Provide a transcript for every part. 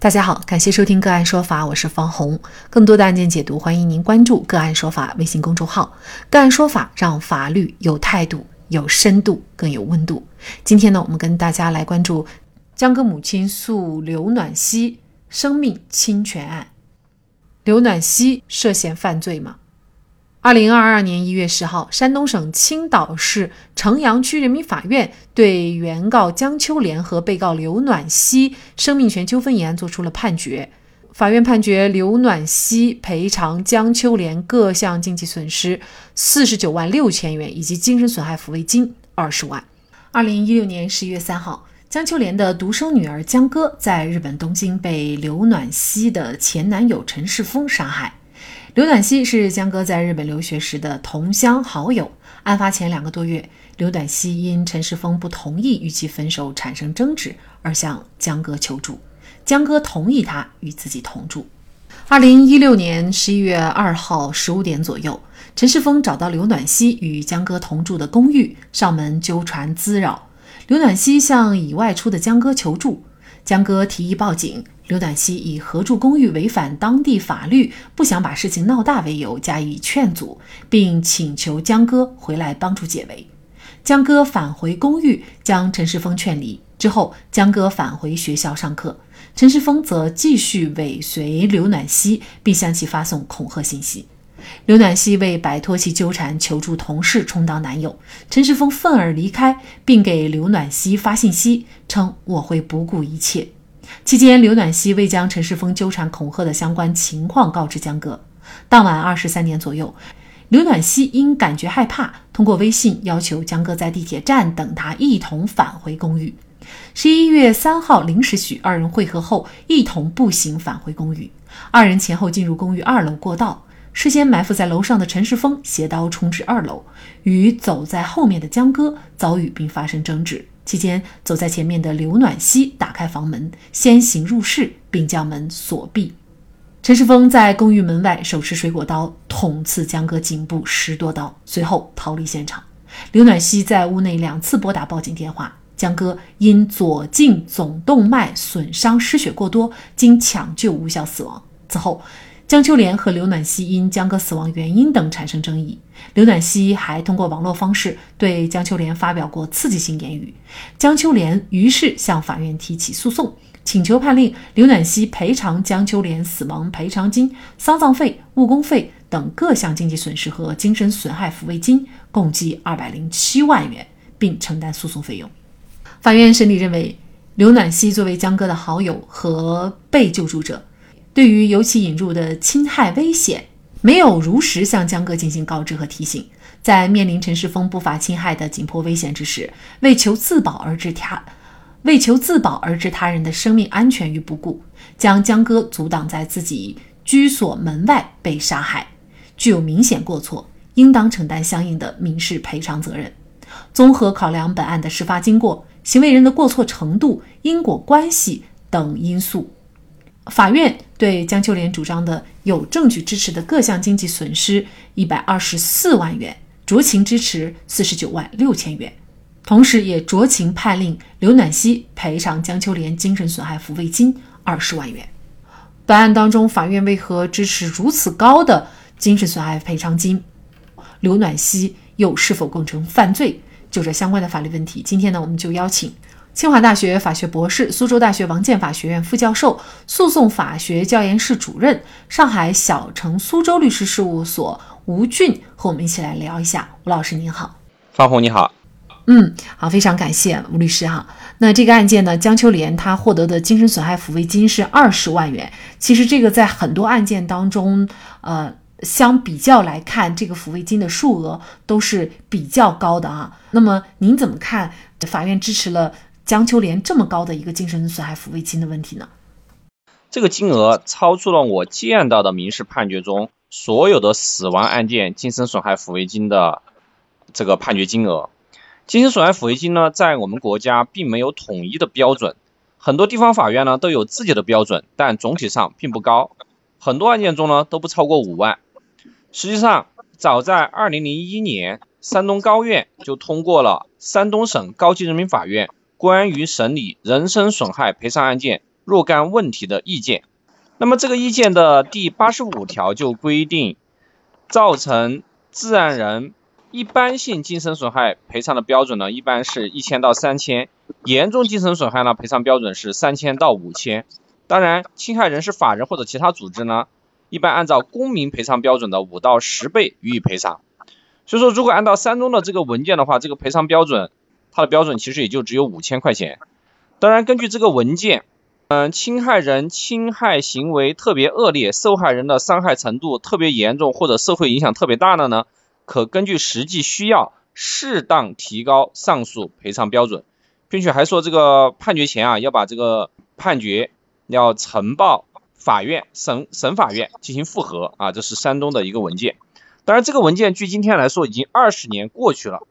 大家好，感谢收听个案说法，我是方红。更多的案件解读，欢迎您关注个案说法微信公众号。个案说法让法律有态度、有深度、更有温度。今天呢，我们跟大家来关注江歌母亲诉刘暖希生命侵权案。刘暖希涉嫌犯罪吗？二零二二年一月十号，山东省青岛市城阳区人民法院对原告江秋莲和被告刘暖希生命权纠纷一案作出了判决。法院判决刘暖希赔偿江秋莲各项经济损失四十九万六千元，以及精神损害抚慰金二十万。二零一六年十一月三号，江秋莲的独生女儿江歌在日本东京被刘暖希的前男友陈世峰杀害。刘暖希是江歌在日本留学时的同乡好友。案发前两个多月，刘暖希因陈世峰不同意与其分手产生争执，而向江歌求助。江歌同意他与自己同住。二零一六年十一月二号十五点左右，陈世峰找到刘暖希与江歌同住的公寓，上门纠缠滋扰。刘暖希向已外出的江歌求助，江哥提议报警。刘暖希以合住公寓违反当地法律，不想把事情闹大为由加以劝阻，并请求江哥回来帮助解围。江哥返回公寓，将陈世峰劝离之后，江哥返回学校上课，陈世峰则继续尾随刘暖希，并向其发送恐吓信息。刘暖希为摆脱其纠缠，求助同事充当男友。陈世峰愤而离开，并给刘暖希发信息称：“我会不顾一切。”期间，刘暖希未将陈世峰纠缠恐吓的相关情况告知江哥。当晚二十三点左右，刘暖希因感觉害怕，通过微信要求江哥在地铁站等他，一同返回公寓。十一月三号零时许，二人会合后，一同步行返回公寓。二人前后进入公寓二楼过道，事先埋伏在楼上的陈世峰携刀冲至二楼，与走在后面的江哥遭遇并发生争执。期间，走在前面的刘暖希打开房门，先行入室，并将门锁闭。陈世峰在公寓门外手持水果刀捅刺江哥颈部十多刀，随后逃离现场。刘暖希在屋内两次拨打报警电话。江哥因左颈总动脉损伤失血过多，经抢救无效死亡。此后，江秋莲和刘暖希因江哥死亡原因等产生争议。刘暖希还通过网络方式对江秋莲发表过刺激性言语。江秋莲于是向法院提起诉讼，请求判令刘暖希赔偿江秋莲死亡赔偿金、丧葬费、误工费等各项经济损失和精神损害抚慰金共计二百零七万元，并承担诉讼费用。法院审理认为，刘暖希作为江哥的好友和被救助者。对于由其引入的侵害危险，没有如实向江哥进行告知和提醒，在面临陈世峰不法侵害的紧迫危险之时，为求自保而置他为求自保而置他人的生命安全于不顾，将江哥阻挡在自己居所门外被杀害，具有明显过错，应当承担相应的民事赔偿责任。综合考量本案的事发经过、行为人的过错程度、因果关系等因素。法院对江秋莲主张的有证据支持的各项经济损失一百二十四万元，酌情支持四十九万六千元，同时也酌情判令刘暖希赔偿江秋莲精神损害抚慰金二十万元。本案当中，法院为何支持如此高的精神损害赔偿金？刘暖希又是否构成犯罪？就这相关的法律问题，今天呢，我们就邀请。清华大学法学博士、苏州大学王建法学院副教授、诉讼法学教研室主任、上海小城苏州律师事务所吴俊和我们一起来聊一下。吴老师您好，方红你好，嗯，好，非常感谢吴律师哈。那这个案件呢，江秋莲她获得的精神损害抚慰金是二十万元。其实这个在很多案件当中，呃，相比较来看，这个抚慰金的数额都是比较高的啊。那么您怎么看？法院支持了。江秋莲这么高的一个精神损害抚慰金的问题呢？这个金额超出了我见到的民事判决中所有的死亡案件精神损害抚慰金的这个判决金额。精神损害抚慰金呢，在我们国家并没有统一的标准，很多地方法院呢都有自己的标准，但总体上并不高，很多案件中呢都不超过五万。实际上，早在二零零一年，山东高院就通过了山东省高级人民法院。关于审理人身损害赔偿案件若干问题的意见。那么这个意见的第八十五条就规定，造成自然人一般性精神损害赔偿的标准呢，一般是一千到三千，严重精神损害呢，赔偿标准是三千到五千。当然，侵害人是法人或者其他组织呢，一般按照公民赔偿标准的五到十倍予以赔偿。所以说，如果按照三中的这个文件的话，这个赔偿标准，它的标准其实也就只有五千块钱。当然，根据这个文件。嗯，侵害人侵害行为特别恶劣，受害人的伤害程度特别严重，或者社会影响特别大的呢，可根据实际需要适当提高上诉赔偿标准，并且还说这个判决前啊，要把这个判决要呈报法院省省法院进行复核啊，这是山东的一个文件。当然，这个文件距今天来说已经二十年过去了，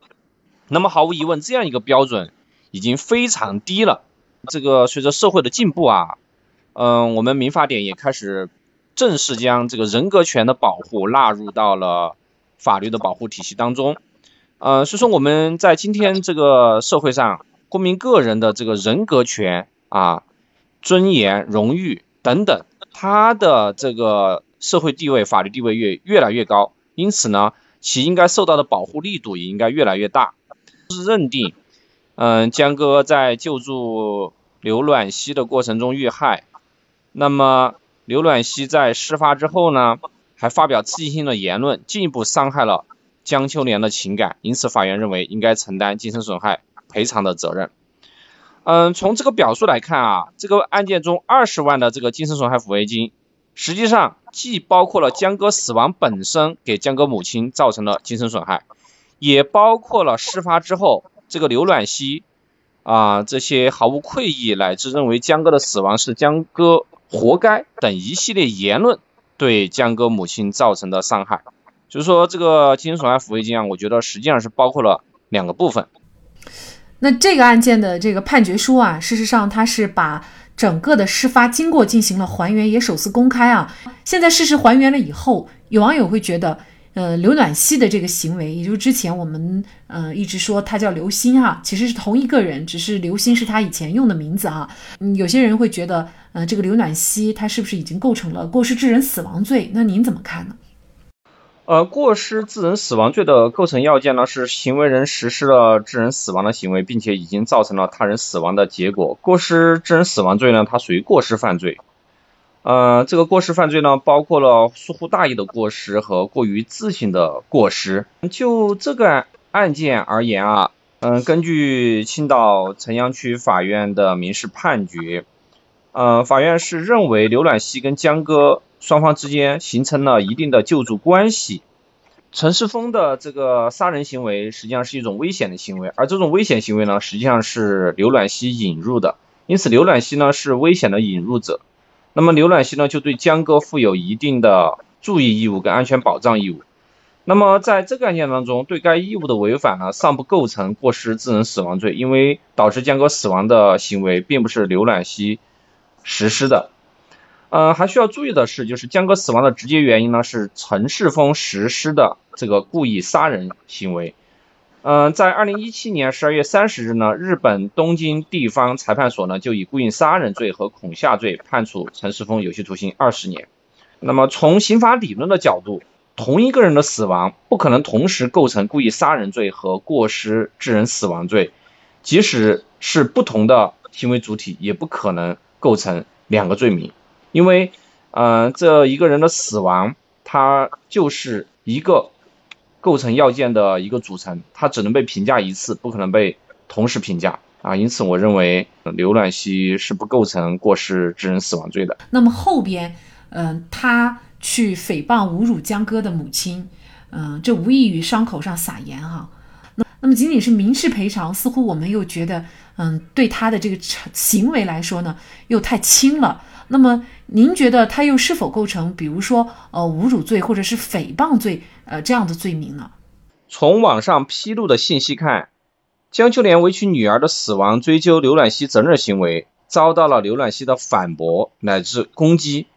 那么毫无疑问，这样一个标准已经非常低了。这个随着社会的进步啊，嗯，我们民法典也开始正式将这个人格权的保护纳入到了法律的保护体系当中。呃，所以说我们在今天这个社会上，公民个人的这个人格权啊、尊严、荣誉等等，他的这个社会地位、法律地位越越来越高，因此呢，其应该受到的保护力度也应该越来越大。是认定。嗯，江哥在救助刘暖希的过程中遇害，那么刘暖希在事发之后呢，还发表刺激性的言论，进一步伤害了江秋莲的情感，因此法院认为应该承担精神损害赔偿的责任。嗯，从这个表述来看啊，这个案件中二十万的这个精神损害抚慰金，实际上既包括了江歌死亡本身给江歌母亲造成的精神损害，也包括了事发之后。这个刘暖希啊，这些毫无愧意，乃至认为江歌的死亡是江歌活该等一系列言论，对江歌母亲造成的伤害，就是说这个精神损害抚慰金啊，我觉得实际上是包括了两个部分。那这个案件的这个判决书啊，事实上它是把整个的事发经过进行了还原，也首次公开啊。现在事实还原了以后，有网友会觉得。呃，刘暖希的这个行为，也就是之前我们呃一直说他叫刘鑫哈，其实是同一个人，只是刘鑫是他以前用的名字哈。嗯，有些人会觉得，呃，这个刘暖希他是不是已经构成了过失致人死亡罪？那您怎么看呢？呃，过失致人死亡罪的构成要件呢，是行为人实施了致人死亡的行为，并且已经造成了他人死亡的结果。过失致人死亡罪呢，它属于过失犯罪。呃，这个过失犯罪呢，包括了疏忽大意的过失和过于自信的过失。就这个案件而言啊，嗯，根据青岛城阳区法院的民事判决，呃，法院是认为刘暖希跟江哥双方之间形成了一定的救助关系。陈世峰的这个杀人行为实际上是一种危险的行为，而这种危险行为呢，实际上是刘暖希引入的，因此刘暖希呢是危险的引入者。那么刘暖希呢，就对江哥负有一定的注意义务跟安全保障义务。那么在这个案件当中，对该义务的违反呢，尚不构成过失致人死亡罪，因为导致江哥死亡的行为并不是刘暖希实施的。呃，还需要注意的是，就是江哥死亡的直接原因呢，是陈世峰实施的这个故意杀人行为。嗯，在二零一七年十二月三十日呢，日本东京地方裁判所呢就以故意杀人罪和恐吓罪判处陈世峰有期徒刑二十年。那么从刑法理论的角度，同一个人的死亡不可能同时构成故意杀人罪和过失致人死亡罪，即使是不同的行为主体，也不可能构成两个罪名，因为，嗯，这一个人的死亡，他就是一个。构成要件的一个组成，它只能被评价一次，不可能被同时评价啊。因此，我认为刘暖希是不构成过失致人死亡罪的。那么后边，嗯，他去诽谤侮辱江歌的母亲，嗯，这无异于伤口上撒盐哈。那那么仅仅是民事赔偿，似乎我们又觉得，嗯，对他的这个行为来说呢，又太轻了。那么您觉得他又是否构成，比如说呃侮辱罪或者是诽谤罪呃这样的罪名呢？从网上披露的信息看，江秋莲为其女儿的死亡追究刘暖希责任行为，遭到了刘暖希的反驳乃至攻击。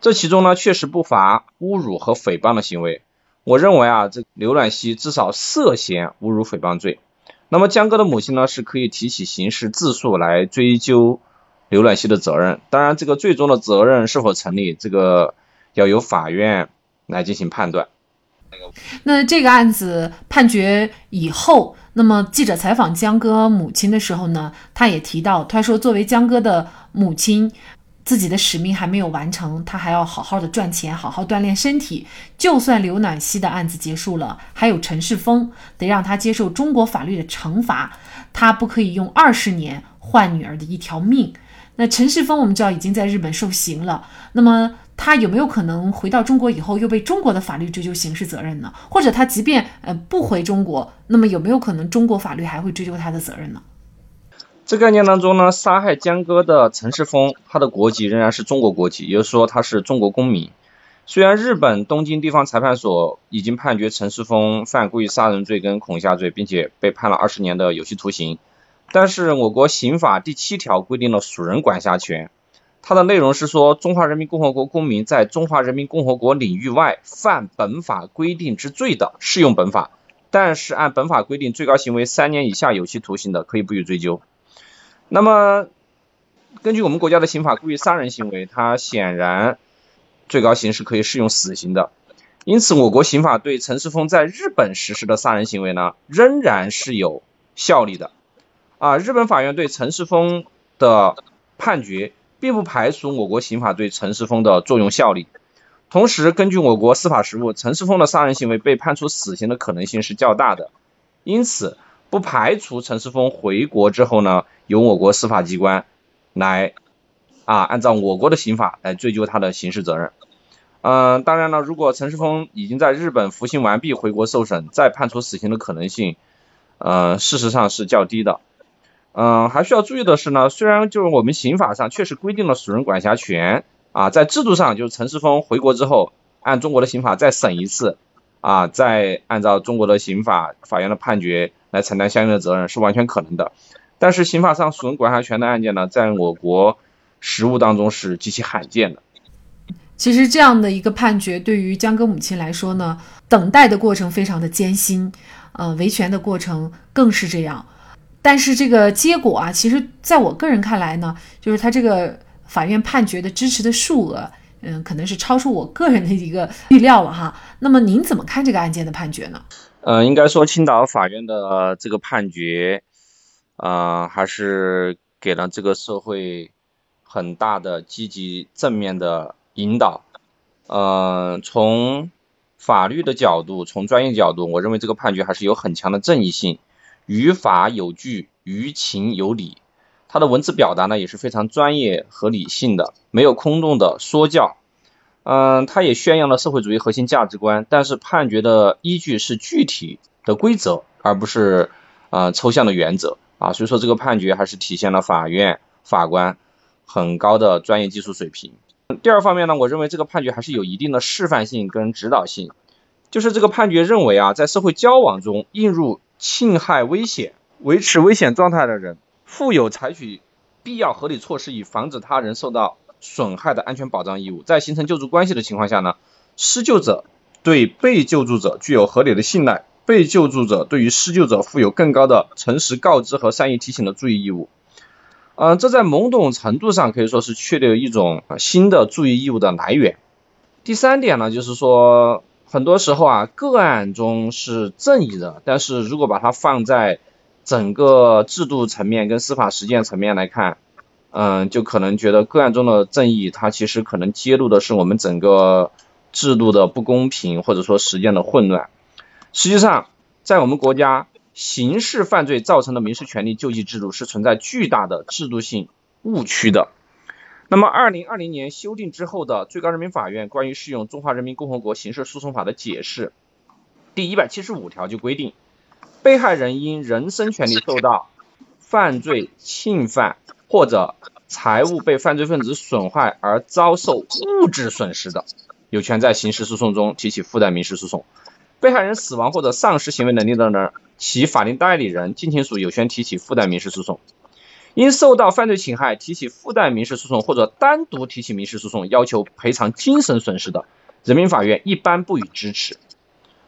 这其中呢，确实不乏侮辱和诽谤的行为。我认为啊，这刘暖希至少涉嫌侮辱诽谤罪。那么江哥的母亲呢，是可以提起刑事自诉来追究。刘暖希的责任。当然，这个最终的责任是否成立，这个要由法院来进行判断。那这个案子判决以后，那么记者采访江歌母亲的时候呢，他也提到，他说作为江歌的母亲，自己的使命还没有完成，他还要好好的赚钱，好好锻炼身体。就算刘暖希的案子结束了，还有陈世峰，得让他接受中国法律的惩罚，他不可以用二十年换女儿的一条命。那陈世峰我们知道已经在日本受刑了，那么。他有没有可能回到中国以后又被中国的法律追究刑事责任呢？或者他即便呃不回中国，那么有没有可能中国法律还会追究他的责任呢？这个案件当中呢，杀害江歌的陈世峰，他的国籍仍然是中国国籍，也就是说他是中国公民。虽然日本东京地方裁判所已经判决陈世峰犯故意杀人罪跟恐吓罪，并且被判了二十年的有期徒刑，但是我国刑法第七条规定了属人管辖权。它的内容是说，中华人民共和国公民在中华人民共和国领域外犯本法规定之罪的，适用本法，但是按本法规定最高刑为三年以下有期徒刑的，可以不予追究。那么，根据我们国家的刑法，故意杀人行为，它显然最高刑是可以适用死刑的。因此，我国刑法对陈世峰在日本实施的杀人行为呢，仍然是有效力的。啊，日本法院对陈世峰的判决。并不排除我国刑法对陈世峰的作用效力。同时，根据我国司法实务，陈世峰的杀人行为被判处死刑的可能性是较大的。因此，不排除陈世峰回国之后呢，由我国司法机关来啊，按照我国的刑法来追究他的刑事责任。嗯，当然了，如果陈世峰已经在日本服刑完毕回国受审，再判处死刑的可能性，呃，事实上是较低的。嗯，还需要注意的是呢，虽然就是我们刑法上确实规定了属人管辖权啊，在制度上就是陈世峰回国之后，按中国的刑法再审一次啊，再按照中国的刑法法院的判决来承担相应的责任是完全可能的。但是刑法上属人管辖权的案件呢，在我国实务当中是极其罕见的。其实这样的一个判决对于江歌母亲来说呢，等待的过程非常的艰辛，呃，维权的过程更是这样。但是这个结果啊，其实在我个人看来呢，就是他这个法院判决的支持的数额，嗯，可能是超出我个人的一个预料了哈。那么您怎么看这个案件的判决呢？呃，应该说青岛法院的这个判决，呃，还是给了这个社会很大的积极正面的引导。呃，从法律的角度，从专业角度，我认为这个判决还是有很强的正义性。于法有据，于情有理，他的文字表达呢也是非常专业和理性的，没有空洞的说教。嗯，他也宣扬了社会主义核心价值观，但是判决的依据是具体的规则，而不是呃抽象的原则啊。所以说这个判决还是体现了法院法官很高的专业技术水平。第二方面呢，我认为这个判决还是有一定的示范性跟指导性，就是这个判决认为啊，在社会交往中映入。侵害危险、维持危险状态的人，负有采取必要合理措施以防止他人受到损害的安全保障义务。在形成救助关系的情况下呢，施救者对被救助者具有合理的信赖，被救助者对于施救者负有更高的诚实告知和善意提醒的注意义务。嗯，这在某种程度上可以说是确立了一种新的注意义务的来源。第三点呢，就是说。很多时候啊，个案中是正义的，但是如果把它放在整个制度层面跟司法实践层面来看，嗯，就可能觉得个案中的正义，它其实可能揭露的是我们整个制度的不公平，或者说实践的混乱。实际上，在我们国家，刑事犯罪造成的民事权利救济制度是存在巨大的制度性误区的。那么，二零二零年修订之后的最高人民法院关于适用《中华人民共和国刑事诉讼法》的解释，第一百七十五条就规定，被害人因人身权利受到犯罪侵犯或者财物被犯罪分子损坏而遭受物质损失的，有权在刑事诉讼中提起附带民事诉讼。被害人死亡或者丧失行为能力的人，其法定代理人、近亲属有权提起附带民事诉讼。因受到犯罪侵害提起附带民事诉讼或者单独提起民事诉讼要求赔偿精神损失的，人民法院一般不予支持。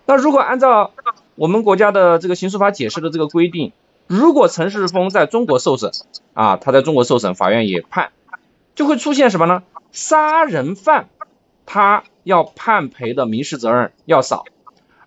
那如果按照我们国家的这个刑诉法解释的这个规定，如果陈世峰在中国受审啊，他在中国受审，法院也判，就会出现什么呢？杀人犯他要判赔的民事责任要少，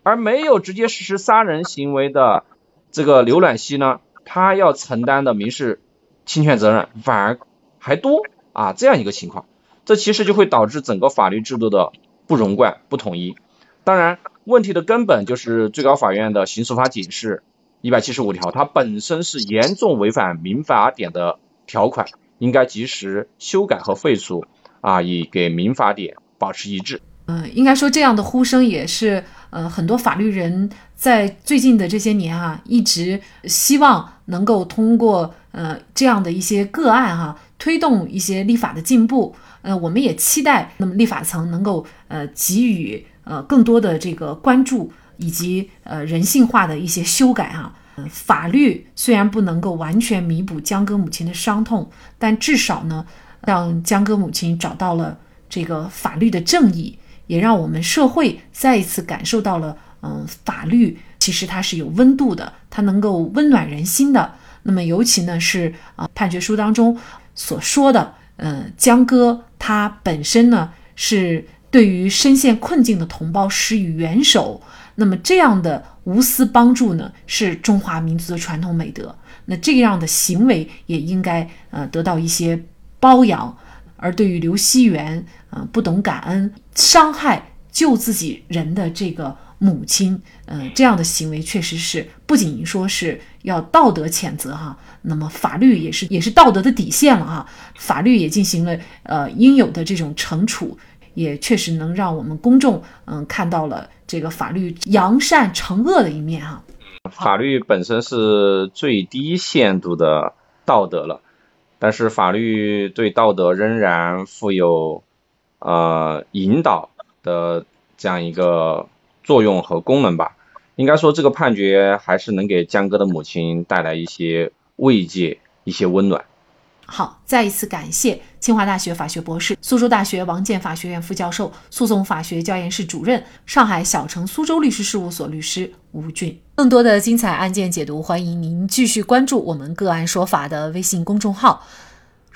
而没有直接实施杀人行为的这个刘暖希呢，他要承担的民事侵权责任反而还多啊，这样一个情况，这其实就会导致整个法律制度的不容贯、不统一。当然，问题的根本就是最高法院的刑诉法解释。一百七十五条，它本身是严重违反民法典的条款，应该及时修改和废除啊，以给民法典保持一致。嗯，应该说这样的呼声也是呃很多法律人在最近的这些年啊，一直希望能够通过呃这样的一些个案哈，推动一些立法的进步。呃，我们也期待那么立法层能够呃给予呃更多的这个关注。以及呃人性化的一些修改啊，法律虽然不能够完全弥补江歌母亲的伤痛，但至少呢，让江歌母亲找到了这个法律的正义，也让我们社会再一次感受到了，嗯，法律其实它是有温度的，它能够温暖人心的。那么尤其呢是啊判决书当中所说的，嗯，江歌他本身呢是对于深陷困境的同胞施以援手。那么这样的无私帮助呢，是中华民族的传统美德。那这样的行为也应该呃得到一些褒扬。而对于刘希元，呃不懂感恩、伤害救自己人的这个母亲，呃这样的行为确实是不仅说是要道德谴责哈，那么法律也是也是道德的底线了哈。法律也进行了呃应有的这种惩处。也确实能让我们公众嗯看到了这个法律扬善惩恶的一面哈。法律本身是最低限度的道德了，但是法律对道德仍然负有呃引导的这样一个作用和功能吧。应该说这个判决还是能给江哥的母亲带来一些慰藉，一些温暖。好，再一次感谢清华大学法学博士、苏州大学王建法学院副教授、诉讼法学教研室主任、上海小城苏州律师事务所律师吴俊。更多的精彩案件解读，欢迎您继续关注我们个案说法的微信公众号。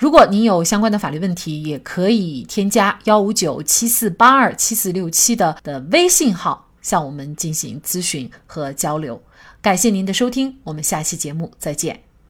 如果您有相关的法律问题，也可以添加幺五九七四八二七四六七的的微信号向我们进行咨询和交流。感谢您的收听，我们下期节目再见。